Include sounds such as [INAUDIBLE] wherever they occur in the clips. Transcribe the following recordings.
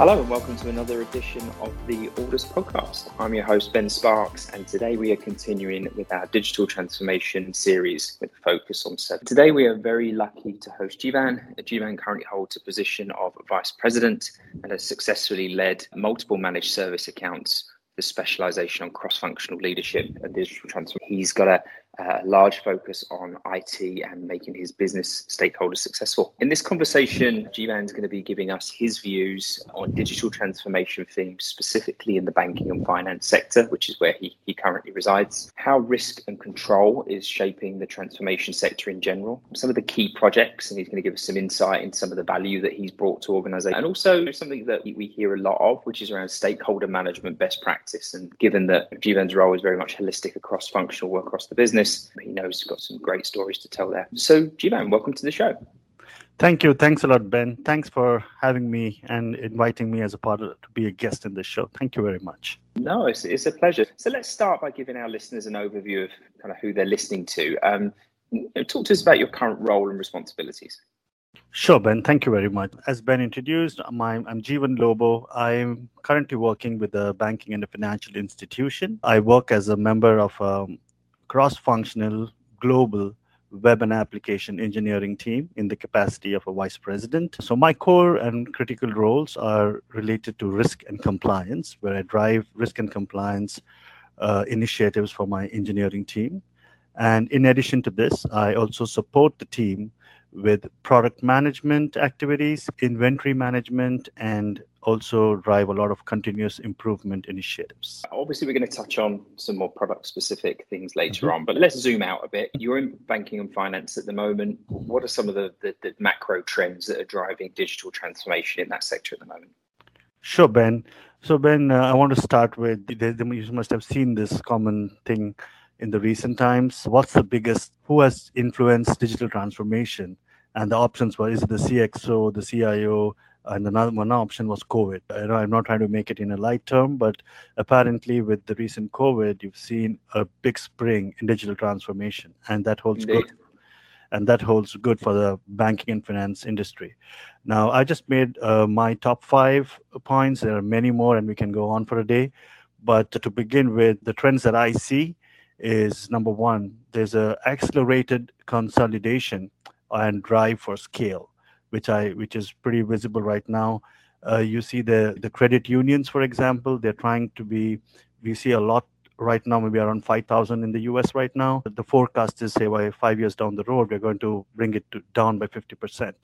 Hello and welcome to another edition of the Alldus podcast. I'm your host, Ben Sparks, and today we are continuing with our digital transformation series with a focus on seven. Today we are very lucky to host Jeevan. Jeevan currently holds a position of Vice President and has successfully led multiple managed service accounts the specialization on cross-functional leadership and digital transformation. He's got a, a, large focus on IT and making his business stakeholders successful. In this conversation, Jeevan is going to be giving us his views on digital transformation themes, specifically in the banking and finance sector, which is where he, he currently resides, how risk and control is shaping the transformation sector in general, some of the key projects, and he's going to give us some insight into some of the value that he's brought to organizations, and also something that we hear a lot of, which is around stakeholder management best practice. And given that Jeevan's role is very much holistic across functional work across the business, he knows he's got some great stories to tell there. So, Jeevan, welcome to the show. Thank you. Thanks a lot, Ben. Thanks for having me and inviting me as a part of to be a guest in this show. Thank you very much. No, it's, it's a pleasure. So let's start by giving our listeners an overview of kind of who they're listening to. Um, talk to us about your current role and responsibilities. Sure, Ben. Thank you very much. As Ben introduced, my, I'm Jeevan Lobo. I'm currently working with a banking and a financial institution. I work as a member of a cross functional global web and application engineering team in the capacity of a vice president. So, my core and critical roles are related to risk and compliance, where I drive risk and compliance uh, initiatives for my engineering team. And in addition to this, I also support the team with product management activities, inventory management, and also drive a lot of continuous improvement initiatives. Obviously, we're going to touch on some more product specific things later mm-hmm. on, but let's zoom out a bit. You're in banking and finance at the moment. What are some of the, the, the macro trends that are driving digital transformation in that sector at the moment? Sure, Ben. So, Ben, uh, I want to start with you must have seen this common thing in the recent times. What's the biggest, who has influenced digital transformation? And the options were, is it the CXO, the CIO, and another one option was COVID. I know I'm not trying to make it in a light term, but apparently with the recent COVID, you've seen a big spring in digital transformation, and that holds Indeed. good. And that holds good for the banking and finance industry. Now, I just made uh, my top five points. There are many more, and we can go on for a day. But to begin with, the trends that I see is number one, there's a accelerated consolidation and drive for scale, which I which is pretty visible right now. Uh, you see the the credit unions, for example, they're trying to be. We see a lot right now, maybe around 5,000 in the US right now. The forecast is, say, by five years down the road, we're going to bring it to, down by 50%.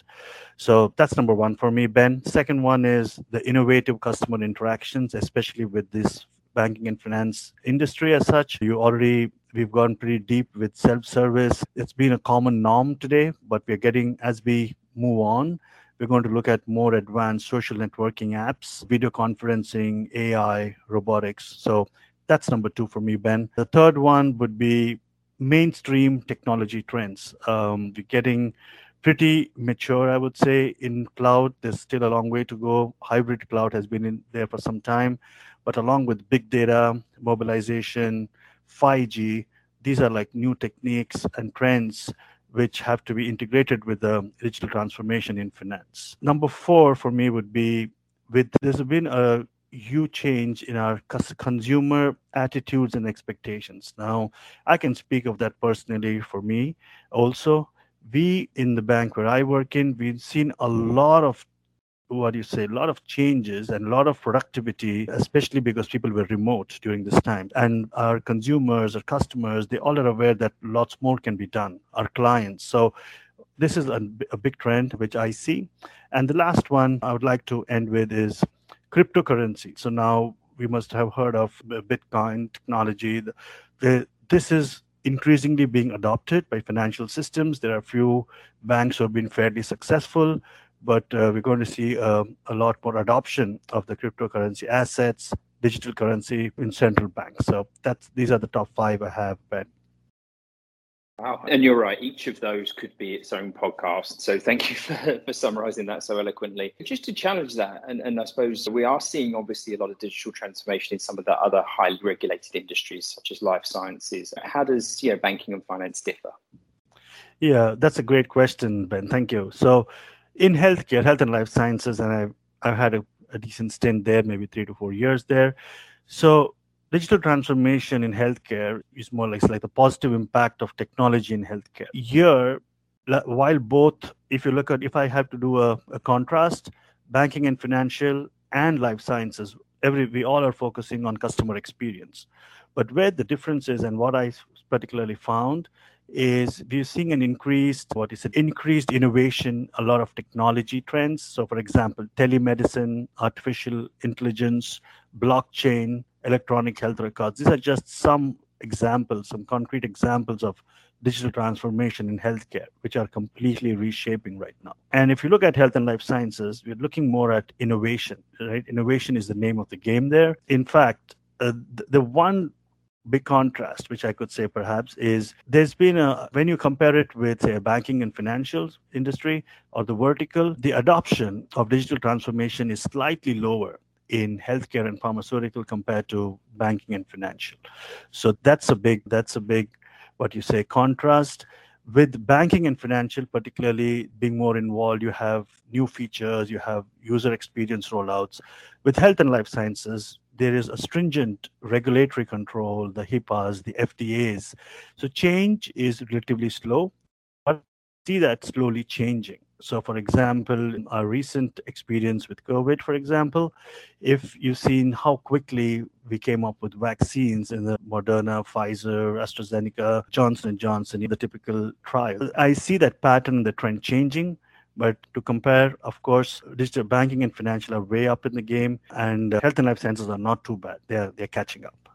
So that's number one for me, Ben. Second one is the innovative customer interactions, especially with this banking and finance industry as such. You already we've gone pretty deep with self-service. It's been a common norm today, but we're getting as we move on, we're going to look at more advanced social networking apps, video conferencing, AI, robotics. So that's number two for me, Ben. The third one would be mainstream technology trends. Um, we're getting pretty mature, I would say, in cloud. There's still a long way to go. Hybrid cloud has been in there for some time. But along with big data, mobilization, 5G, these are like new techniques and trends which have to be integrated with the digital transformation in finance. Number four for me would be with there's been a huge change in our consumer attitudes and expectations. Now, I can speak of that personally for me. Also, we in the bank where I work in, we've seen a lot of what do you say, a lot of changes and a lot of productivity, especially because people were remote during this time. And our consumers, our customers, they all are aware that lots more can be done, our clients. So this is a, a big trend which I see. And the last one I would like to end with is cryptocurrency. So now we must have heard of Bitcoin technology. The, the, this is increasingly being adopted by financial systems. There are a few banks who have been fairly successful but uh, we're going to see uh, a lot more adoption of the cryptocurrency assets, digital currency in central banks. So that's these are the top five I have, Ben. Wow. And you're right, each of those could be its own podcast. So thank you [LAUGHS] for, for summarizing that so eloquently. Just to challenge that, and, and I suppose we are seeing obviously a lot of digital transformation in some of the other highly regulated industries, such as life sciences. How does you know, banking and finance differ? Yeah, that's a great question, Ben. Thank you. So in healthcare, health and life sciences, and I've, I've had a, a decent stint there, maybe three to four years there. So digital transformation in healthcare is more like, like the positive impact of technology in healthcare. Here, while both, if you look at, if I have to do a, a contrast, banking and financial and life sciences, every we all are focusing on customer experience. But where the difference is, and what I particularly found, is we're seeing an increased what is it increased innovation a lot of technology trends so for example telemedicine artificial intelligence blockchain electronic health records. These are just some examples, some concrete examples of digital transformation in healthcare, which are completely reshaping right now. And if you look at health and life sciences, we're looking more at innovation, right? Innovation is the name of the game there. In fact, uh, the, the one big contrast, which I could say perhaps, is there's been a, when you compare it with, a banking and financial industry or the vertical, the adoption of digital transformation is slightly lower in healthcare and pharmaceutical compared to banking and financial. So that's a big that's a big what you say contrast with banking and financial particularly being more involved you have new features you have user experience rollouts with health and life sciences there is a stringent regulatory control the HIPAAs the fdas so change is relatively slow but see that slowly changing so, for example, in our recent experience with COVID, for example, if you've seen how quickly we came up with vaccines in the Moderna, Pfizer, AstraZeneca, Johnson & Johnson, the typical trial, I see that pattern, the trend changing. But to compare, of course, digital banking and financial are way up in the game, and uh, health and life sciences are not too bad. They're, they're catching up.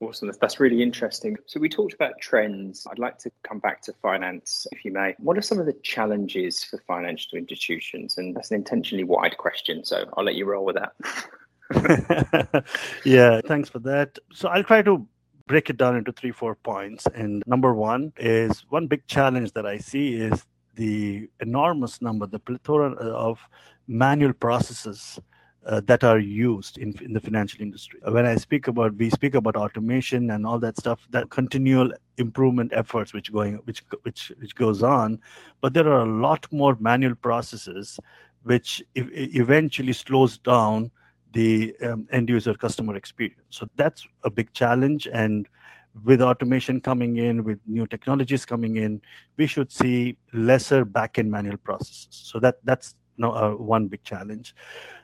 Awesome. That's really interesting. So, we talked about trends. I'd like to come back to finance, if you may. What are some of the challenges for financial institutions? And that's an intentionally wide question. So, I'll let you roll with that. [LAUGHS] yeah, thanks for that. So, I'll try to break it down into three, four points. And number one is one big challenge that I see is the enormous number, the plethora of manual processes uh, that are used in, in the financial industry. When I speak about, we speak about automation and all that stuff, that continual improvement efforts which going, which which which goes on, but there are a lot more manual processes, which eventually slows down the um, end user customer experience. So that's a big challenge and with automation coming in, with new technologies coming in, we should see lesser back-end manual processes. So that that's no, uh, one big challenge.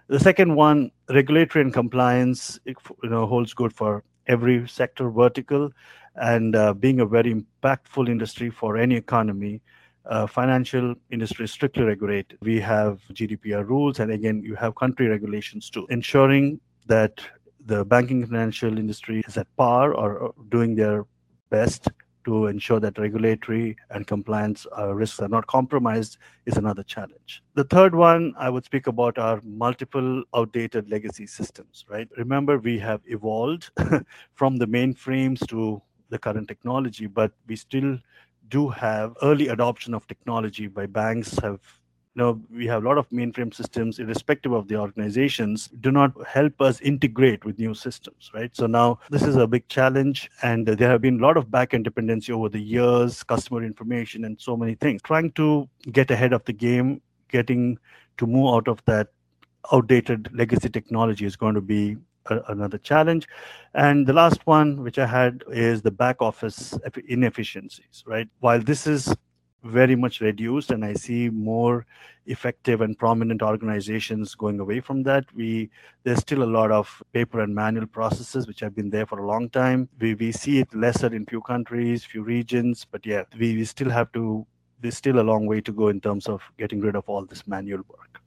The second one, regulatory and compliance, you know, holds good for every sector vertical, and uh, being a very impactful industry for any economy. Uh, financial industry is strictly regulated. We have GDPR rules, and again, you have country regulations too, ensuring that the banking financial industry is at par or doing their best to ensure that regulatory and compliance uh, risks are not compromised is another challenge. The third one I would speak about are multiple outdated legacy systems, right? Remember, we have evolved [LAUGHS] from the mainframes to the current technology, but we still do have early adoption of technology by banks have know, we have a lot of mainframe systems, irrespective of the organizations, do not help us integrate with new systems, right? So now this is a big challenge, and there have been a lot of backend dependency over the years, customer information, and so many things. Trying to get ahead of the game, getting to move out of that outdated legacy technology is going to be another challenge. And the last one, which I had, is the back office inefficiencies, right? While this is very much reduced and i see more effective and prominent organizations going away from that we there's still a lot of paper and manual processes which have been there for a long time we, we see it lesser in few countries few regions but yeah we, we still have to there's still a long way to go in terms of getting rid of all this manual work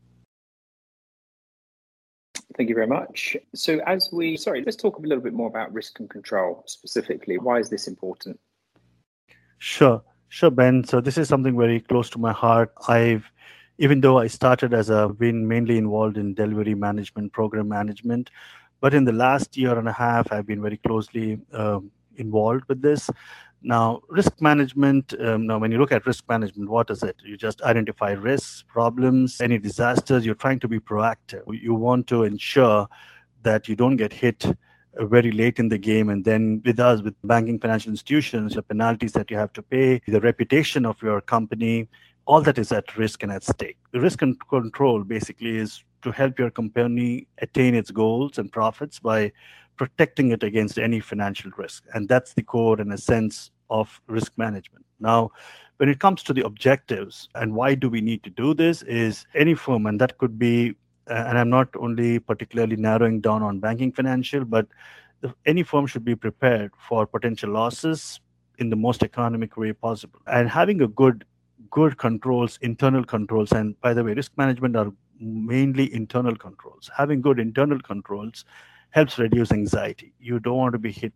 Thank you very much. So, as we, sorry, let's talk a little bit more about risk and control specifically. Why is this important? Sure. Sure, Ben. So this is something very close to my heart. I've even though I started as a been mainly involved in delivery management, program management, but in the last year and a half, I've been very closely um, involved with this. Now, risk management, um, now when you look at risk management, what is it? You just identify risks, problems, any disasters. You're trying to be proactive. You want to ensure that you don't get hit very late in the game. And then with us, with banking financial institutions, the penalties that you have to pay, the reputation of your company, all that is at risk and at stake. The risk and control basically is to help your company attain its goals and profits by protecting it against any financial risk. And that's the core and essence of risk management. Now, when it comes to the objectives and why do we need to do this is any firm, and that could be, and I'm not only particularly narrowing down on banking financial, but any firm should be prepared for potential losses in the most economic way possible. And having a good good controls, internal controls, and by the way, risk management are mainly internal controls. Having good internal controls helps reduce anxiety. You don't want to be hit,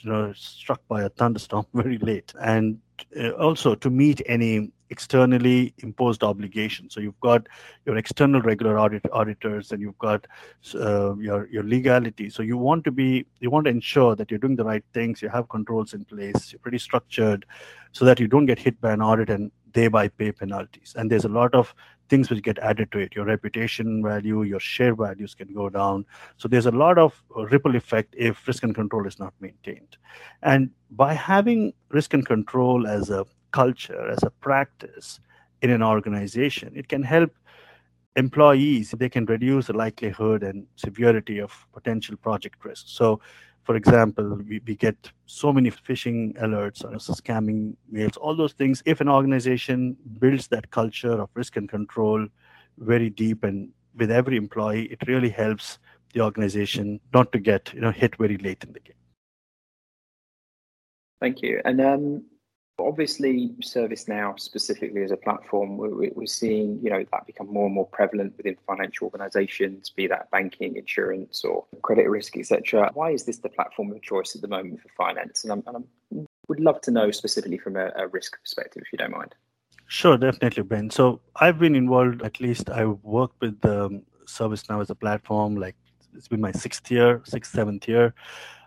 you know, struck by a thunderstorm [LAUGHS] very late, and uh, also to meet any externally imposed obligations. So you've got your external regular audit auditors, and you've got uh, your your legality. So you want to be you want to ensure that you're doing the right things. You have controls in place. You're pretty structured, so that you don't get hit by an audit and thereby pay penalties. And there's a lot of things which get added to it. Your reputation value, your share values can go down. So there's a lot of ripple effect if risk and control is not maintained. And by having risk and control as a culture, as a practice in an organization, it can help employees, they can reduce the likelihood and severity of potential project risk. So for example, we, we get so many phishing alerts or scamming mails, all those things. If an organization builds that culture of risk and control very deep and with every employee, it really helps the organization not to get you know hit very late in the game. Thank you. And um, obviously ServiceNow specifically as a platform, we're, seeing you know that become more and more prevalent within financial organizations, be that banking, insurance, or credit risk, etc. Why is this the platform of choice at the moment for finance? And, i would love to know specifically from a, a risk perspective, if you don't mind. Sure, definitely, Ben. So I've been involved, at least I've worked with um, ServiceNow as a platform, like it's been my sixth year, sixth, seventh year.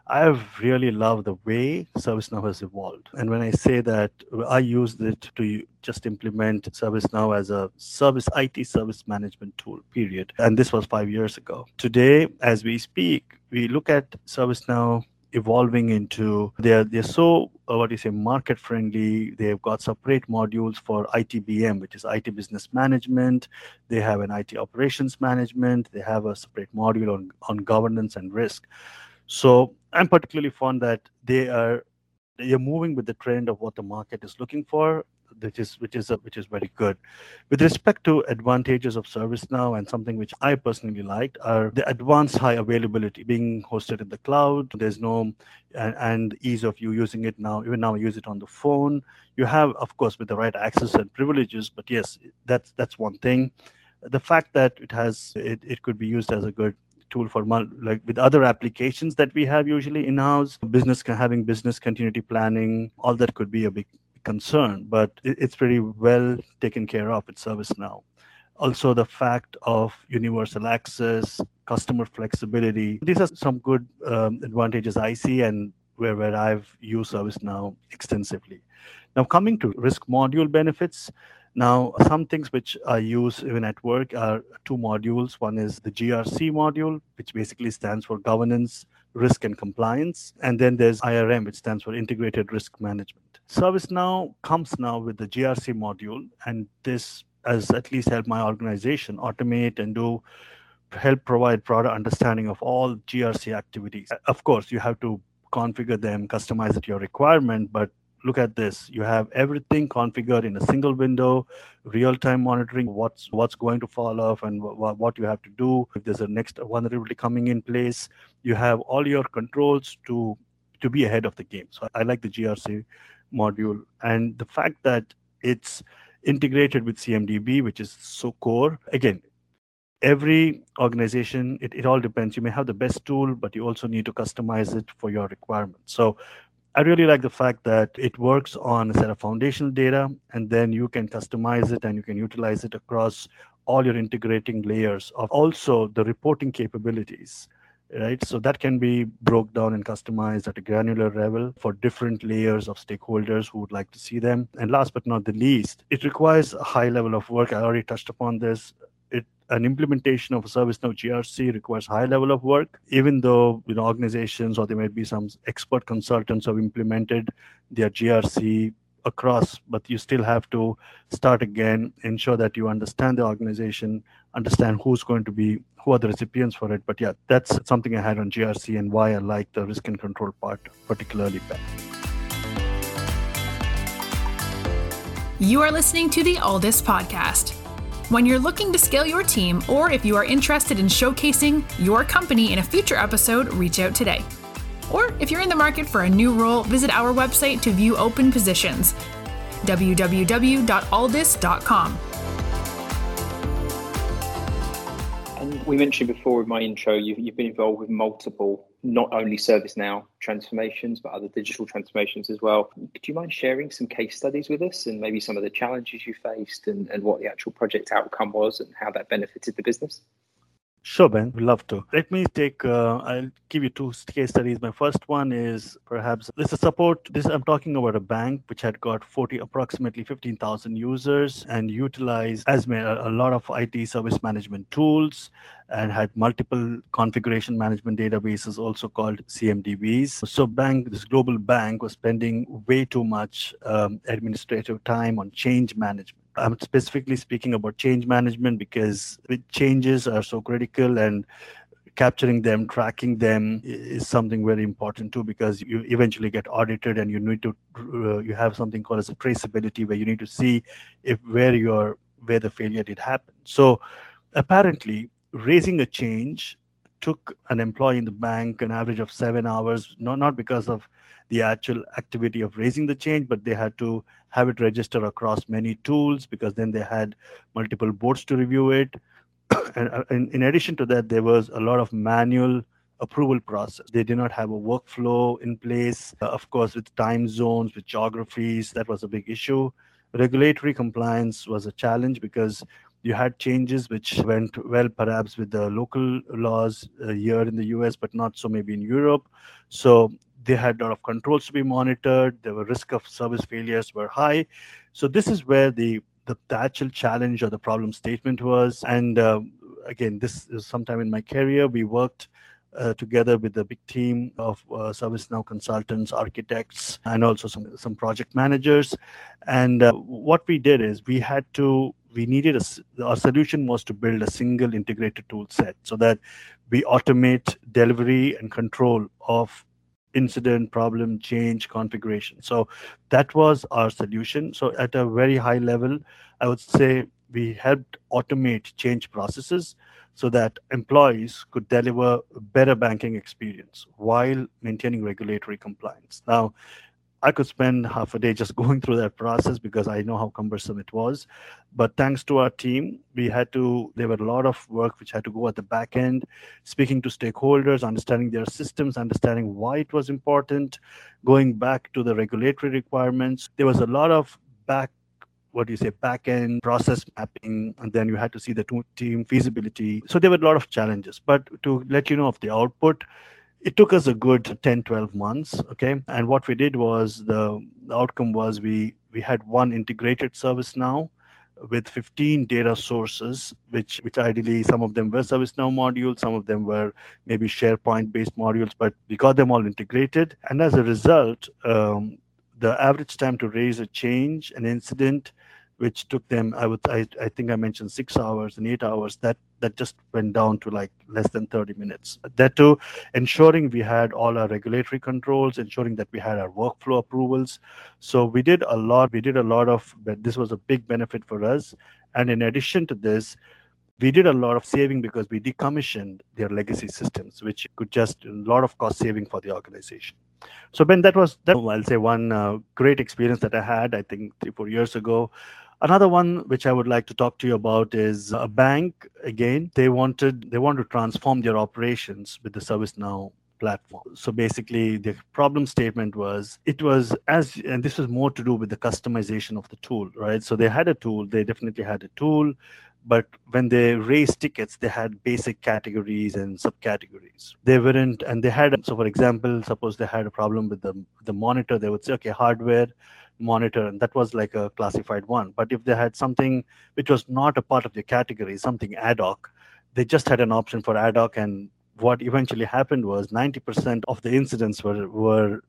I've really loved the way ServiceNow has evolved. And when I say that, I used it to just implement ServiceNow as a service IT service management tool, period. And this was five years ago. Today, as we speak, we look at ServiceNow evolving into they're they're so uh, what do you say market friendly they've got separate modules for itbm which is it business management they have an it operations management they have a separate module on on governance and risk so I'm particularly fond that they are you're moving with the trend of what the market is looking for, which is which is a, which is very good. With respect to advantages of ServiceNow and something which I personally liked are the advanced high availability, being hosted in the cloud. There's no and, and ease of you using it now. Even now, use it on the phone. You have, of course, with the right access and privileges. But yes, that's that's one thing. The fact that it has it, it could be used as a good tool for like with other applications that we have usually in house business having business continuity planning all that could be a big concern but it's pretty well taken care of with ServiceNow also the fact of universal access customer flexibility these are some good um, advantages i see and where, where i've used ServiceNow extensively. Now coming to risk module benefits now, some things which I use even at work are two modules. One is the GRC module, which basically stands for governance, risk, and compliance. And then there's IRM, which stands for integrated risk management. ServiceNow comes now with the GRC module, and this has at least helped my organization automate and do help provide broader understanding of all GRC activities. Of course, you have to configure them, customize it to your requirement, but look at this. You have everything configured in a single window real-time monitoring what's what's going to fall off and w- what you have to do. If there's a next vulnerability coming in place you have all your controls to to be ahead of the game. So i like the grc module. And the fact that it's integrated with cmdb which is so core again every organization it, it all depends. You may have the best tool but you also need to customize it for your requirements. So I really like the fact that it works on a set of foundational data, and then you can customize it and you can utilize it across all your integrating layers of also the reporting capabilities right? So that can be broke down and customized at a granular level for different layers of stakeholders who would like to see them. And last but not the least it requires a high level of work. I already touched upon this an implementation of a ServiceNow GRC requires high level of work, even though you know organizations or there might be some expert consultants have implemented their GRC across, but you still have to start again, ensure that you understand the organization, understand who's going to be, who are the recipients for it. But yeah, that's something I had on GRC and why I like the risk and control part particularly better. You are listening to the Alldus podcast. When you're looking to scale your team, or if you are interested in showcasing your company in a future episode, reach out today. Or if you're in the market for a new role, visit our website to view open positions www.alldus.com. And we mentioned before in my intro, you've, you've been involved with multiple, not only ServiceNow transformations, but other digital transformations as well. Could you mind sharing some case studies with us and maybe some of the challenges you faced and, and what the actual project outcome was and how that benefited the business? Sure, Ben. We'd love to. Let me take. Uh, I'll give you two case studies. My first one is perhaps this is support. This I'm talking about a bank which had got 40, approximately 15,000 users and utilized as a lot of IT service management tools and had multiple configuration management databases, also called CMDBs. So, bank, this global bank, was spending way too much um, administrative time on change management I'm specifically speaking about change management because changes are so critical and capturing them, tracking them is something very important too because you eventually get audited and you need to uh, you have something called as traceability where you need to see if where your where the failure did happen. So apparently raising a change took an employee in the bank an average of seven hours, not not because of the actual activity of raising the change, but they had to have it register across many tools because then they had multiple boards to review it. [COUGHS] and, uh, in, in addition to that, there was a lot of manual approval process. They did not have a workflow in place. Uh, of course, with time zones, with geographies, that was a big issue. Regulatory compliance was a challenge because you had changes which went well perhaps with the local laws uh, here in the US, but not so maybe in Europe. So they had a lot of controls to be monitored. The risk of service failures were high. So this is where the the, the actual challenge or the problem statement was. And uh, again, this is sometime in my career. We worked uh, together with a big team of uh, ServiceNow consultants, architects, and also some some project managers. And uh, what we did is we had to we needed a our solution was to build a single integrated tool set so that we automate delivery and control of incident, problem, change, configuration. So that was our solution. So at a very high level, I would say we helped automate change processes so that employees could deliver better banking experience while maintaining regulatory compliance. Now, I could spend half a day just [LAUGHS] going through that process because I know how cumbersome it was. But thanks to our team, we had to, there were a lot of work which had to go at the back end, speaking to stakeholders, understanding their systems, understanding why it was important, going back to the regulatory requirements. There was a lot of back what do you say back end process mapping and then you had to see the team feasibility so there were a lot of challenges but to let you know of the output it took us a good 10 12 months okay? And what we did was the, the outcome was we we had one integrated service now with 15 data sources which which ideally some of them were ServiceNow modules some of them were maybe sharepoint based modules but we got them all integrated. And as a result um, the average time to raise a change an incident which took them i would I, I think i mentioned six hours and eight hours that that just went down to like less than 30 minutes. That too ensuring we had all our regulatory controls ensuring that we had our workflow approvals. So we did a lot we did a lot of but this was a big benefit for us. And in addition to this we did a lot of saving because we decommissioned their legacy systems which could just a lot of cost saving for the organization. So ben that was that i'll say one uh, great experience that i had i think three four years ago Another one which I would like to talk to you about is uh, a bank. Again, they wanted they want to transform their operations with the ServiceNow platform. So basically, the problem statement was it was as, and this was more to do with the customization of the tool, right? So they had a tool, they definitely had a tool, but when they raised tickets, they had basic categories and subcategories. They weren't, and they had, so for example, suppose they had a problem with the, the monitor, they would say, okay, hardware, monitor, and that was like a classified one. But if they had something which was not a part of the category, something ad hoc, they just had an option for ad hoc and what eventually happened was 90% of the incidents were were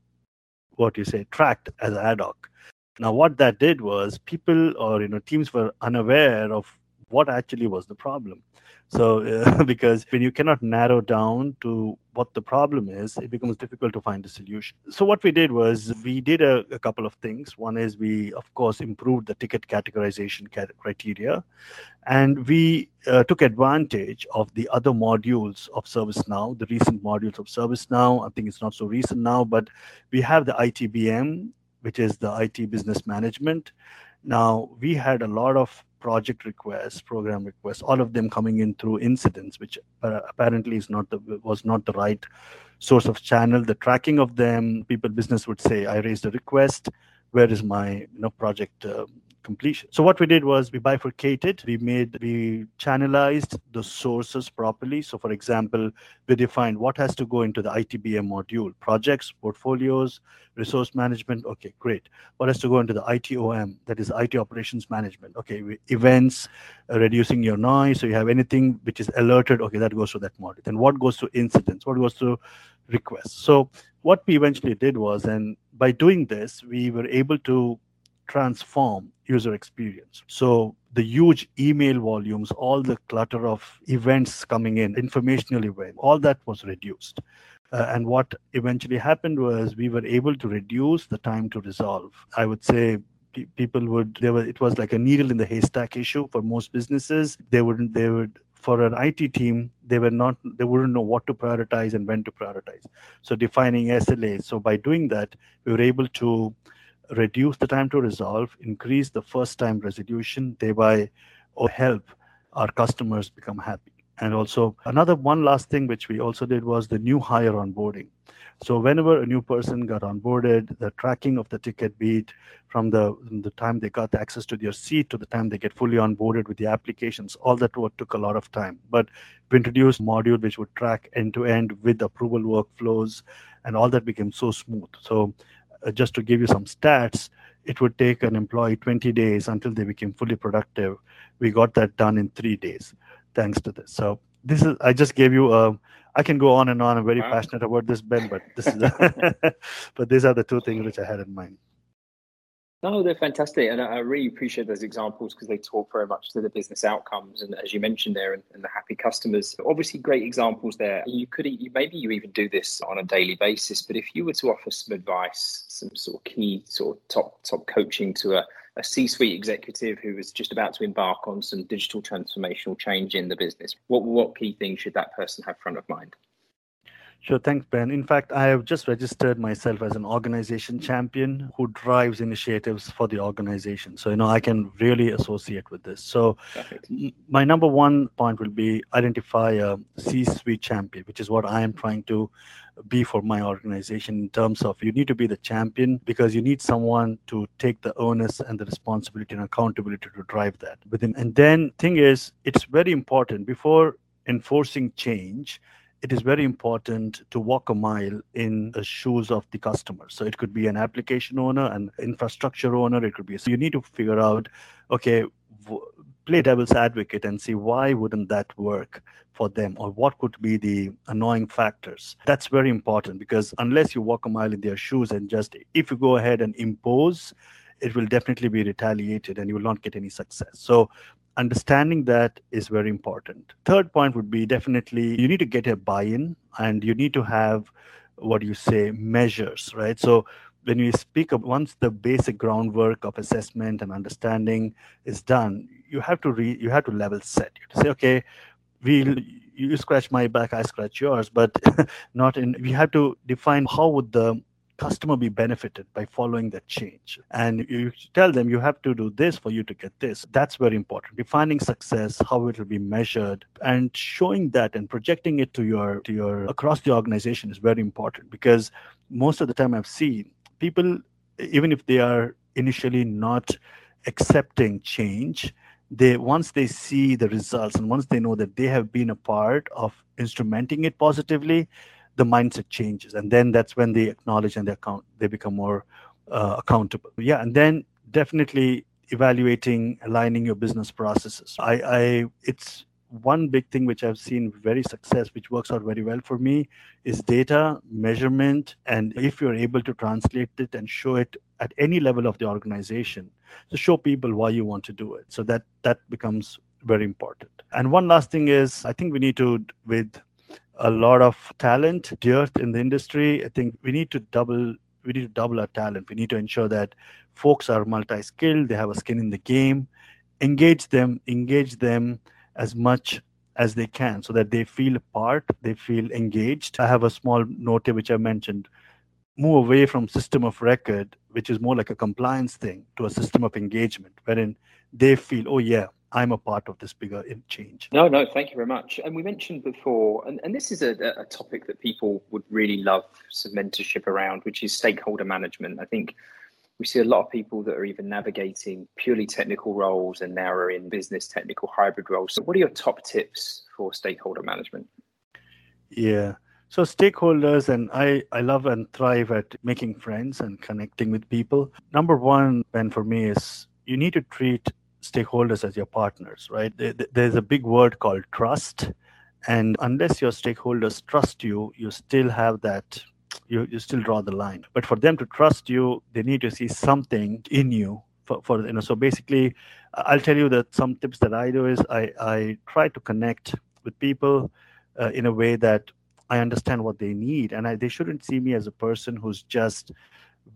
what you say tracked as ad hoc now what that did was people or you know teams were unaware of what actually was the problem so, uh, [LAUGHS] because when you cannot narrow down to what the problem is, it becomes difficult to find a solution. So, what we did was we did a, a couple of things. One is we, of course, improved the ticket categorization criteria, and we uh, took advantage of the other modules of ServiceNow, the recent modules of ServiceNow. I think it's not so recent now, but we have the ITBM, which is the IT business management. Now, we had a lot of project requests, program requests, all of them coming in through incidents, which apparently is not the was not the right source of channel. The tracking of them, people business would say, I raised a request. Where is my you know project uh, completion. So what we did was we bifurcated, we made, we channelized the sources properly. So for example, we defined what has to go into the ITBM module, projects, portfolios, resource management. Okay, great. What has to go into the ITOM, that is IT operations management. Okay, events, uh, reducing your noise. So you have anything which is alerted. Okay, that goes to that module. Then what goes to incidents? What goes to requests? So what we eventually did was, and by doing this, we were able to transform user experience. So the huge email volumes, all the clutter of events coming in, informational event, all that was reduced. Uh, and what eventually happened was we were able to reduce the time to resolve. I would say people would there were it was like a needle in the haystack issue for most businesses. They wouldn't they would for an IT team, they were not they wouldn't know what to prioritize and when to prioritize. So defining SLAs. So by doing that, we were able to reduce the time to resolve, increase the first time resolution, thereby or help our customers become happy. And also another one last thing which we also did was the new hire onboarding. So whenever a new person got onboarded, the tracking of the ticket beat from the, the time they got access to their seat to the time they get fully onboarded with the applications, all that work took a lot of time. But we introduced module which would track end to end with approval workflows, and all that became so smooth. So Uh, just to give you some stats, it would take an employee 20 days until they became fully productive. We got that done in three days, thanks to this. So this is I just gave you a. I can go on and on. I'm very wow. passionate about this, Ben, but this is [LAUGHS] but these are the two things which I had in mind. No, they're fantastic, and I really appreciate those examples because they talk very much to the business outcomes, and as you mentioned there, and, and, the happy customers. Obviously, great examples there. You could you, maybe you even do this on a daily basis, but if you were to offer some advice, some sort of key sort of top top coaching to a, a C-suite executive who is just about to embark on some digital transformational change in the business, what what key things should that person have front of mind? Sure, thanks, Ben. In fact, I have just registered myself as an organization champion who drives initiatives for the organization. So, you know, I can really associate with this. So, my number one point will be identify a C suite champion, which is what I am trying to be for my organization in terms of you need to be the champion because you need someone to take the onus and the responsibility and accountability to drive that within. And then, thing is, it's very important before enforcing change it is very important to walk a mile in the shoes of the customer. So it could be an application owner, an infrastructure owner. It could be so you need to figure out, okay, play devil's advocate and see why wouldn't that work for them or what could be the annoying factors that's very important because unless you walk a mile in their shoes and just if you go ahead and impose it will definitely be retaliated and you will not get any success so understanding that is very important. Third point would be definitely you need to get a buy in and you need to have what you say measures, right? So when you speak of once the basic groundwork of assessment and understanding is done, you have to re, you have to level set. You have to say, okay, we you scratch my back, I scratch yours, but [LAUGHS] not in. We have to define how would the customer be benefited by following that change. And you tell them you have to do this for you to get this. That's very important. Defining success how it will be measured and showing that and projecting it to your to your across the organization is very important. Because most of the time i've seen people even if they are initially not accepting change they once they see the results and once they know that they have been a part of instrumenting it positively the mindset changes and then that's when they acknowledge and they account they become more uh, accountable. Yeah and then definitely evaluating aligning your business processes. I i it's one big thing which i've seen very success which works out very well for me is data measurement. And if you're able to translate it and show it at any level of the organization to show people why you want to do it. So that that becomes very important. And one last thing is i think we need to with a lot of talent dearth in the industry. I think we need to double we need to double our talent. We need to ensure that folks are multi-skilled they have a skin in the game engage them engage them as much as they can so that they feel part they feel engaged. I have a small note here which i mentioned. Move away from system of record which is more like a compliance thing to a system of engagement wherein they feel oh yeah I'm a part of this bigger change. No, no, thank you very much. And we mentioned before, and, and this is a, a topic that people would really love some mentorship around, which is stakeholder management. I think we see a lot of people that are even navigating purely technical roles and now are in business technical hybrid roles. So, what are your top tips for stakeholder management? Yeah. So stakeholders and I, I love and thrive at making friends and connecting with people. Number one, Ben, for me is you need to treat stakeholders as your partners, right? There's a big word called trust. And unless your stakeholders trust you, you still have that, you, you still draw the line. But for them to trust you, they need to see something in you. For, for you know, so basically, I'll tell you that some tips that I do is I, I try to connect with people uh, in a way that I understand what they need, and I, they shouldn't see me as a person who's just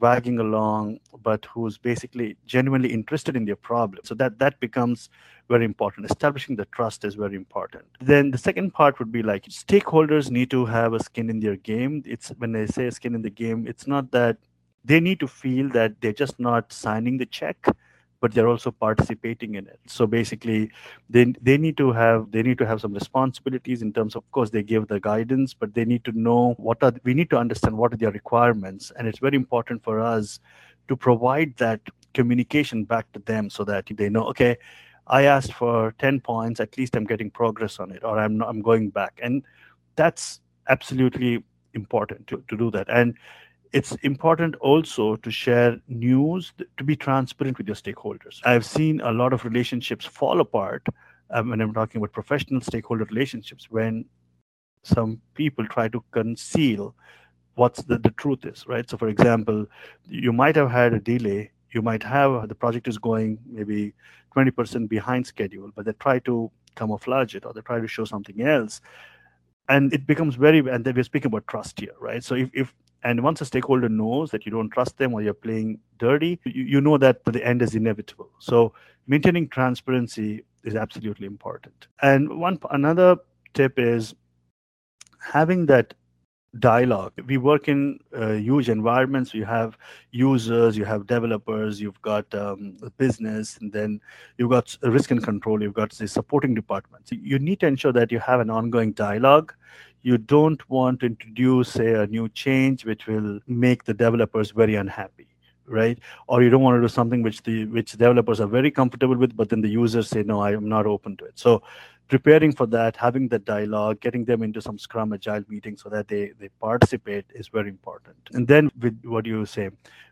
wagging along, but who's basically genuinely interested in their problem. So that that becomes very important. Establishing the trust is very important. Then the second part would be like stakeholders need to have a skin in their game. It's when they say skin in the game, it's not that they need to feel that they're just not signing the check but they're also participating in it. So basically they they need to have they need to have some responsibilities in terms of, of course they give the guidance but they need to know what are we need to understand what are their requirements. And it's very important for us to provide that communication back to them so that they know okay i asked for 10 points at least i'm getting progress on it or i'm not, i'm going back. And that's absolutely important to, to do that. And it's important also to share news to be transparent with your stakeholders. I've seen a lot of relationships fall apart um, when i'm talking about professional stakeholder relationships when some people try to conceal what's the, the truth is right? So for example you might have had a delay you might have the project is going maybe 20% behind schedule but they try to camouflage it or they try to show something else and it becomes very and then we're speaking about trust here right? So if, if and once a stakeholder knows that you don't trust them or you're playing dirty, you, you know that the end is inevitable. So maintaining transparency is absolutely important. And one another tip is having that dialogue. We work in uh, huge environments. You have users, you have developers, you've got um, business, and then you've got risk and control. You've got the supporting departments. You need to ensure that you have an ongoing dialogue. You don't want to introduce, say, a new change which will make the developers very unhappy right or you don't want to do something which the which developers are very comfortable with but then the users say no i am not open to it so preparing for that, having the dialogue, getting them into some Scrum Agile meeting so that they, they participate is very important. And then with what do you say,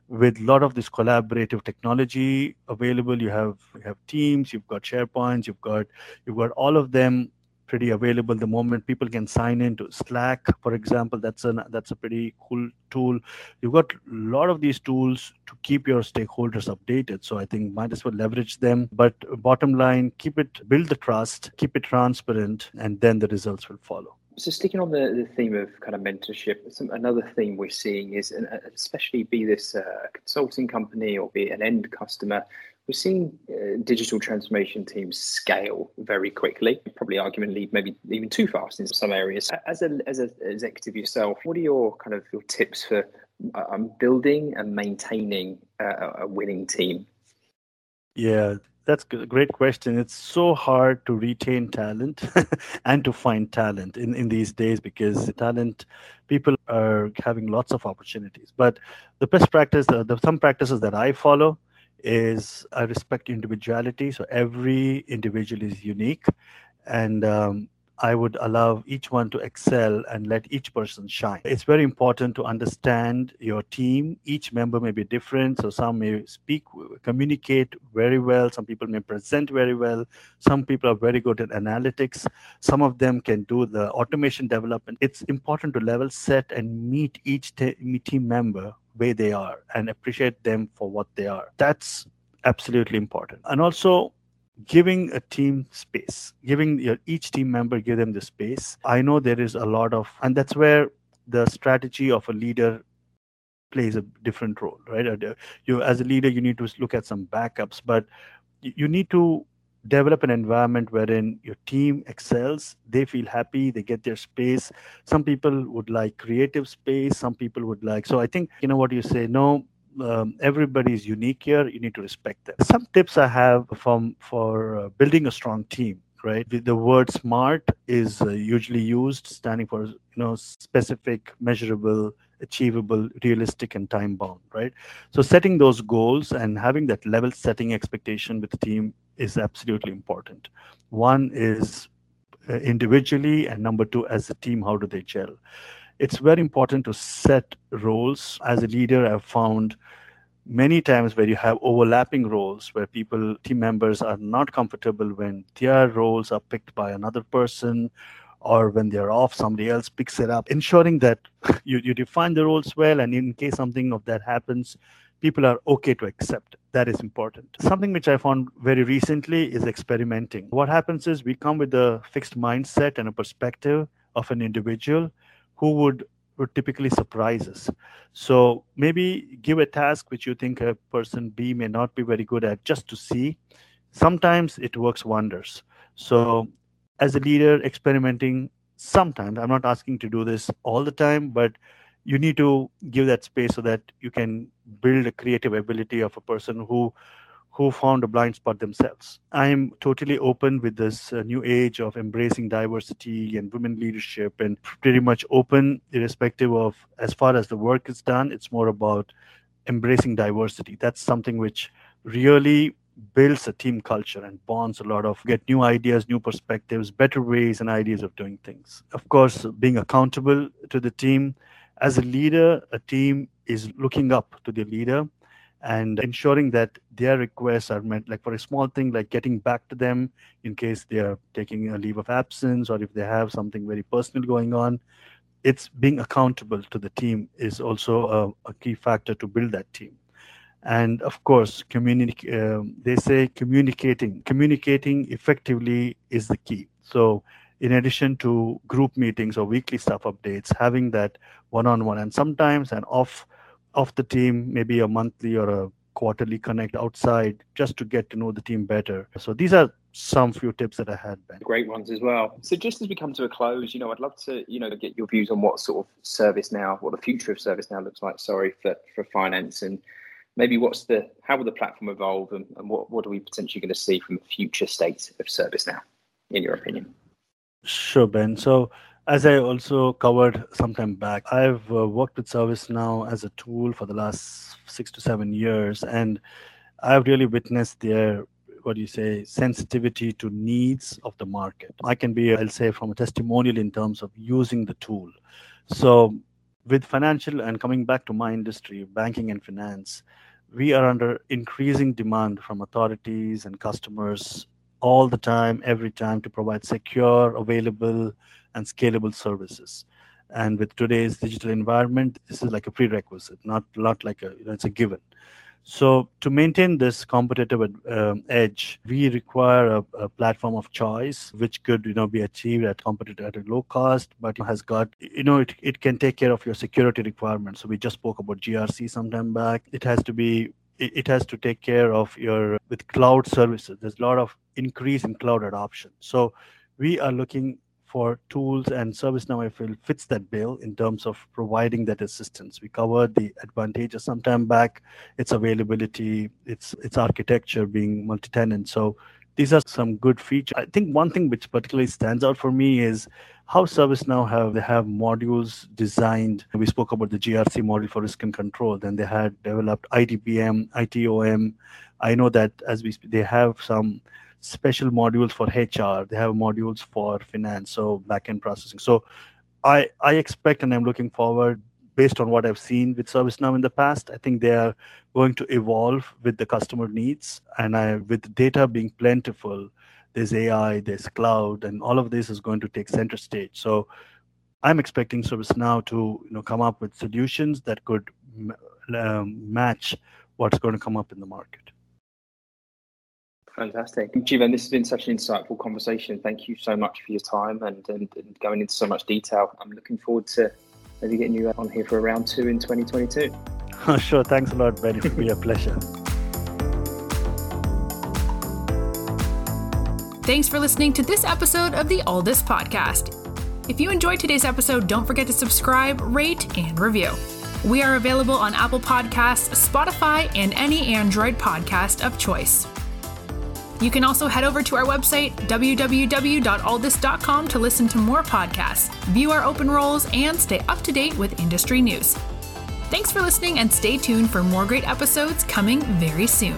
with a lot of this collaborative technology available, you have you have Teams, you've got SharePoints, you've got you've got all of them pretty available the moment people can sign into slack for example that's a that's a pretty cool tool. You've got a lot of these tools to keep your stakeholders updated so i think might as well leverage them. But bottom line keep it build the trust keep it transparent and then the results will follow. So sticking on the, the theme of kind of mentorship, some, another theme we're seeing is, and especially be this uh, consulting company or be an end customer, we're seeing uh, digital transformation teams scale very quickly, probably arguably maybe even too fast in some areas. As an as an executive yourself, what are your kind of your tips for um, building and maintaining a, a winning team? Yeah, that's a great question. It's so hard to retain talent [LAUGHS] and to find talent in, in these days because talent people are having lots of opportunities. But the best practice, the, the some practices that I follow is I respect individuality. So every individual is unique, and um, I would allow each one to excel and let each person shine. It's very important to understand your team. Each member may be different. So some may speak, communicate very well. Some people may present very well. Some people are very good at analytics. Some of them can do the automation development. It's important to level set and meet each team member where they are and appreciate them for what they are. That's absolutely important. And also giving a team space giving your each team member give them the space i know there is a lot of and that's where the strategy of a leader plays a different role right uh, you as a leader you need to look at some backups but you need to develop an environment wherein your team excels they feel happy they get their space some people would like creative space some people would like so i think you know what you say no um, everybody is unique here. You need to respect them. Some tips I have from for uh, building a strong team. Right, the, the word SMART is uh, usually used, standing for you know specific, measurable, achievable, realistic, and time bound. Right. So setting those goals and having that level setting expectation with the team is absolutely important. One is uh, individually, and number two, as a team, how do they gel? it's very important to set roles. As a leader, I've found many times where you have overlapping roles where people, team members, are not comfortable when their roles are picked by another person or when they're off, somebody else picks it up. Ensuring that [LAUGHS] you, you define the roles well, and in case something of that happens, people are okay to accept. That is important. Something which I found very recently is experimenting. What happens is we come with a fixed mindset and a perspective of an individual who would would typically surprise us. So maybe give a task which you think a person B may not be very good at just to see. Sometimes it works wonders. So as a leader, experimenting sometimes, I'm not asking to do this all the time, but you need to give that space so that you can build a creative ability of a person who who found a blind spot themselves. I'm totally open with this uh, new age of embracing diversity and women leadership and pretty much open, irrespective of as far as the work is done. It's more about embracing diversity. That's something which really builds a team culture and bonds a lot of get new ideas new perspectives better ways and ideas of doing things. Of course being accountable to the team. As a leader a team is looking up to the leader and ensuring that their requests are met. Like for a small thing like getting back to them in case they are taking a leave of absence or if they have something very personal going on. It's being accountable to the team is also a, a key factor to build that team and of course communicate um, they say communicating communicating effectively is the key so in addition to group meetings or weekly staff updates having that one-on-one and sometimes an off of the team, maybe a monthly or a quarterly connect outside just to get to know the team better. So these are some few tips that I had, Ben. Great ones as well. So just as we come to a close, you know, I'd love to, you know, get your views on what sort of ServiceNow what the future of ServiceNow looks like, sorry, for, for finance and maybe what's the, how will the platform evolve and, and what, what are we potentially going to see from the future state of ServiceNow, in your opinion? Sure, Ben. So as I also covered some time back, I've uh, worked with ServiceNow as a tool for the last six to seven years, and I've really witnessed their what do you say sensitivity to needs of the market. I can be, I'll say, from a testimonial in terms of using the tool. So, with financial and coming back to my industry, banking and finance, we are under increasing demand from authorities and customers all the time, every time to provide secure, available, and scalable services. And with today's digital environment, this is like a prerequisite, not not like a you know, it's a given. So to maintain this competitive um, edge, we require a, a, platform of choice, which could you know be achieved at competitive at a low cost, but has got you know it, it can take care of your security requirements. So we just spoke about GRC some time back. It has to be it, it has to take care of your with cloud services. There's a lot of increase in cloud adoption. So we are looking for tools, and ServiceNow, I feel, fits that bill in terms of providing that assistance. We covered the advantages some time back, its availability, its its architecture being multi-tenant. So these are some good features. I think one thing which particularly stands out for me is how ServiceNow have they have modules designed. We spoke about the GRC module for risk and control. Then they had developed ITPM, ITOM. I know that as we they have some special modules for HR. They have modules for finance, so backend processing. So I I expect and I'm looking forward based on what I've seen with ServiceNow in the past. I think they are going to evolve with the customer needs, and I with data being plentiful, there's AI, there's cloud, and all of this is going to take center stage. So I'm expecting ServiceNow to you know come up with solutions that could um, match what's going to come up in the market. Fantastic. Jeevan, this has been such an insightful conversation. Thank you so much for your time and, and, and, going into so much detail. I'm looking forward to maybe getting you on here for a round two in 2022. [LAUGHS] sure. Thanks a lot, Ben. It will be a pleasure. Thanks for listening to this episode of the Alldus Podcast. If you enjoyed today's episode, don't forget to subscribe, rate, and review. We are available on Apple Podcasts, Spotify, and any Android podcast of choice. You can also head over to our website, www.alldus.com, to listen to more podcasts, view our open roles, and stay up to date with industry news. Thanks for listening and stay tuned for more great episodes coming very soon.